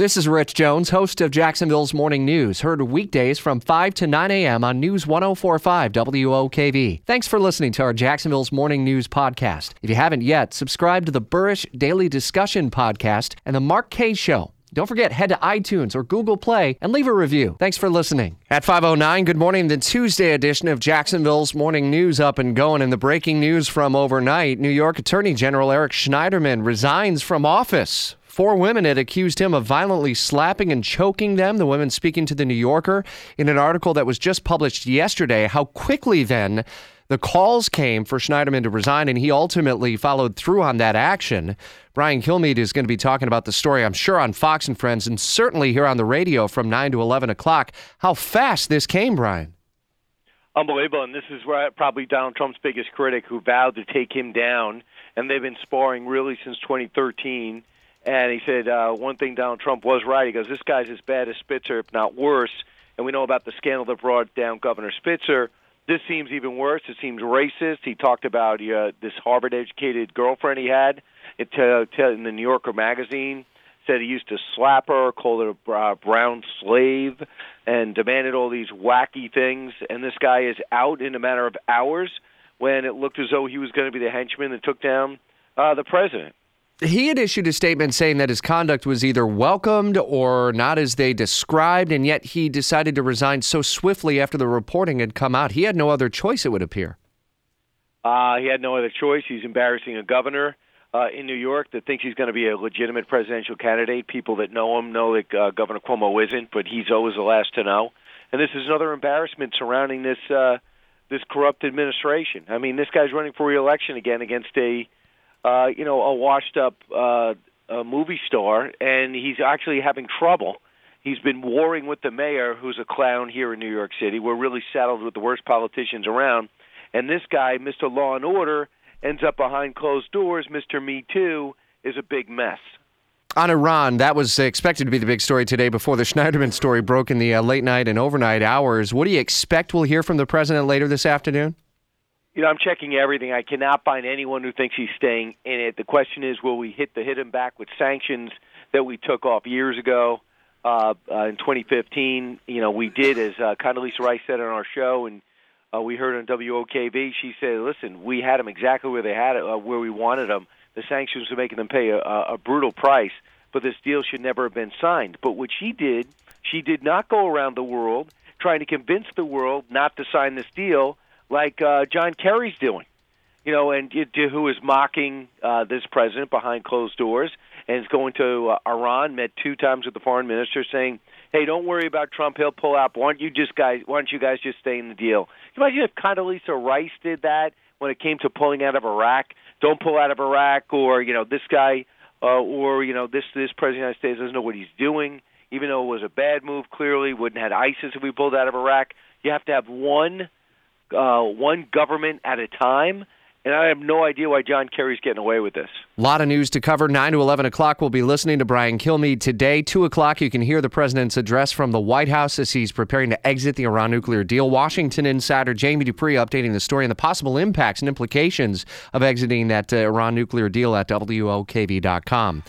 This is Rich Jones, host of Jacksonville's Morning News, heard weekdays from 5 to 9 a.m. on News 1045 WOKV. Thanks for listening to our Jacksonville's Morning News podcast. If you haven't yet, subscribe to the Burrish Daily Discussion podcast and the Mark Kaye Show. Don't forget, head to iTunes or Google Play and leave a review. Thanks for listening. At 509, good morning. The Tuesday edition of Jacksonville's Morning News up and going. And the breaking news from overnight New York Attorney General Eric Schneiderman resigns from office. Four women had accused him of violently slapping and choking them. The women speaking to the New Yorker in an article that was just published yesterday. How quickly then the calls came for Schneiderman to resign, and he ultimately followed through on that action. Brian Kilmeade is going to be talking about the story, I'm sure, on Fox and Friends, and certainly here on the radio from 9 to 11 o'clock. How fast this came, Brian. Unbelievable, and this is where probably Donald Trump's biggest critic, who vowed to take him down, and they've been sparring really since 2013 and he said uh, one thing Donald Trump was right. He goes, "This guy's as bad as Spitzer, if not worse." And we know about the scandal that brought down Governor Spitzer. This seems even worse. It seems racist. He talked about uh, this Harvard-educated girlfriend he had it, uh, in the New Yorker magazine. Said he used to slap her, called her a uh, brown slave, and demanded all these wacky things. And this guy is out in a matter of hours when it looked as though he was going to be the henchman that took down uh, the president he had issued a statement saying that his conduct was either welcomed or not as they described, and yet he decided to resign so swiftly after the reporting had come out. He had no other choice, it would appear. Uh, he had no other choice. He's embarrassing a governor uh, in New York that thinks he's going to be a legitimate presidential candidate. People that know him know that uh, Governor Cuomo isn't, but he's always the last to know. And this is another embarrassment surrounding this uh, this corrupt administration. I mean, this guy's running for reelection again against a uh, you know, a washed-up uh, a movie star, and he's actually having trouble. He's been warring with the mayor, who's a clown here in New York City. We're really saddled with the worst politicians around, and this guy, Mr. Law and Order, ends up behind closed doors. Mr. Me Too is a big mess. On Iran, that was expected to be the big story today before the Schneiderman story broke in the uh, late night and overnight hours. What do you expect we'll hear from the president later this afternoon? You know, I'm checking everything. I cannot find anyone who thinks he's staying in it. The question is, will we hit the hit him back with sanctions that we took off years ago uh, uh, in 2015? You know, we did, as uh, Condoleezza Rice said on our show, and uh, we heard on WOKV. She said, "Listen, we had them exactly where they had it, uh, where we wanted them. The sanctions were making them pay a, a brutal price, but this deal should never have been signed." But what she did, she did not go around the world trying to convince the world not to sign this deal like uh, John Kerry's doing, you know, and who is mocking uh, this president behind closed doors and is going to uh, Iran, met two times with the foreign minister, saying, "Hey, don't worry about Trump; he'll pull out. Why don't you just guys? Why don't you guys just stay in the deal?" You imagine if Condoleezza Rice did that when it came to pulling out of Iraq? Don't pull out of Iraq, or you know, this guy, uh, or you know, this this president of the United States doesn't know what he's doing. Even though it was a bad move, clearly wouldn't have had ISIS if we pulled out of Iraq. You have to have one uh, one government at a time. And I have no idea why John Kerry's getting away with this. A lot of news to cover. 9 to 11 o'clock, we'll be listening to Brian Kilmeade today. 2 o'clock, you can hear the president's address from the White House as he's preparing to exit the Iran nuclear deal. Washington insider Jamie Dupree updating the story and the possible impacts and implications of exiting that uh, Iran nuclear deal at WOKV.com.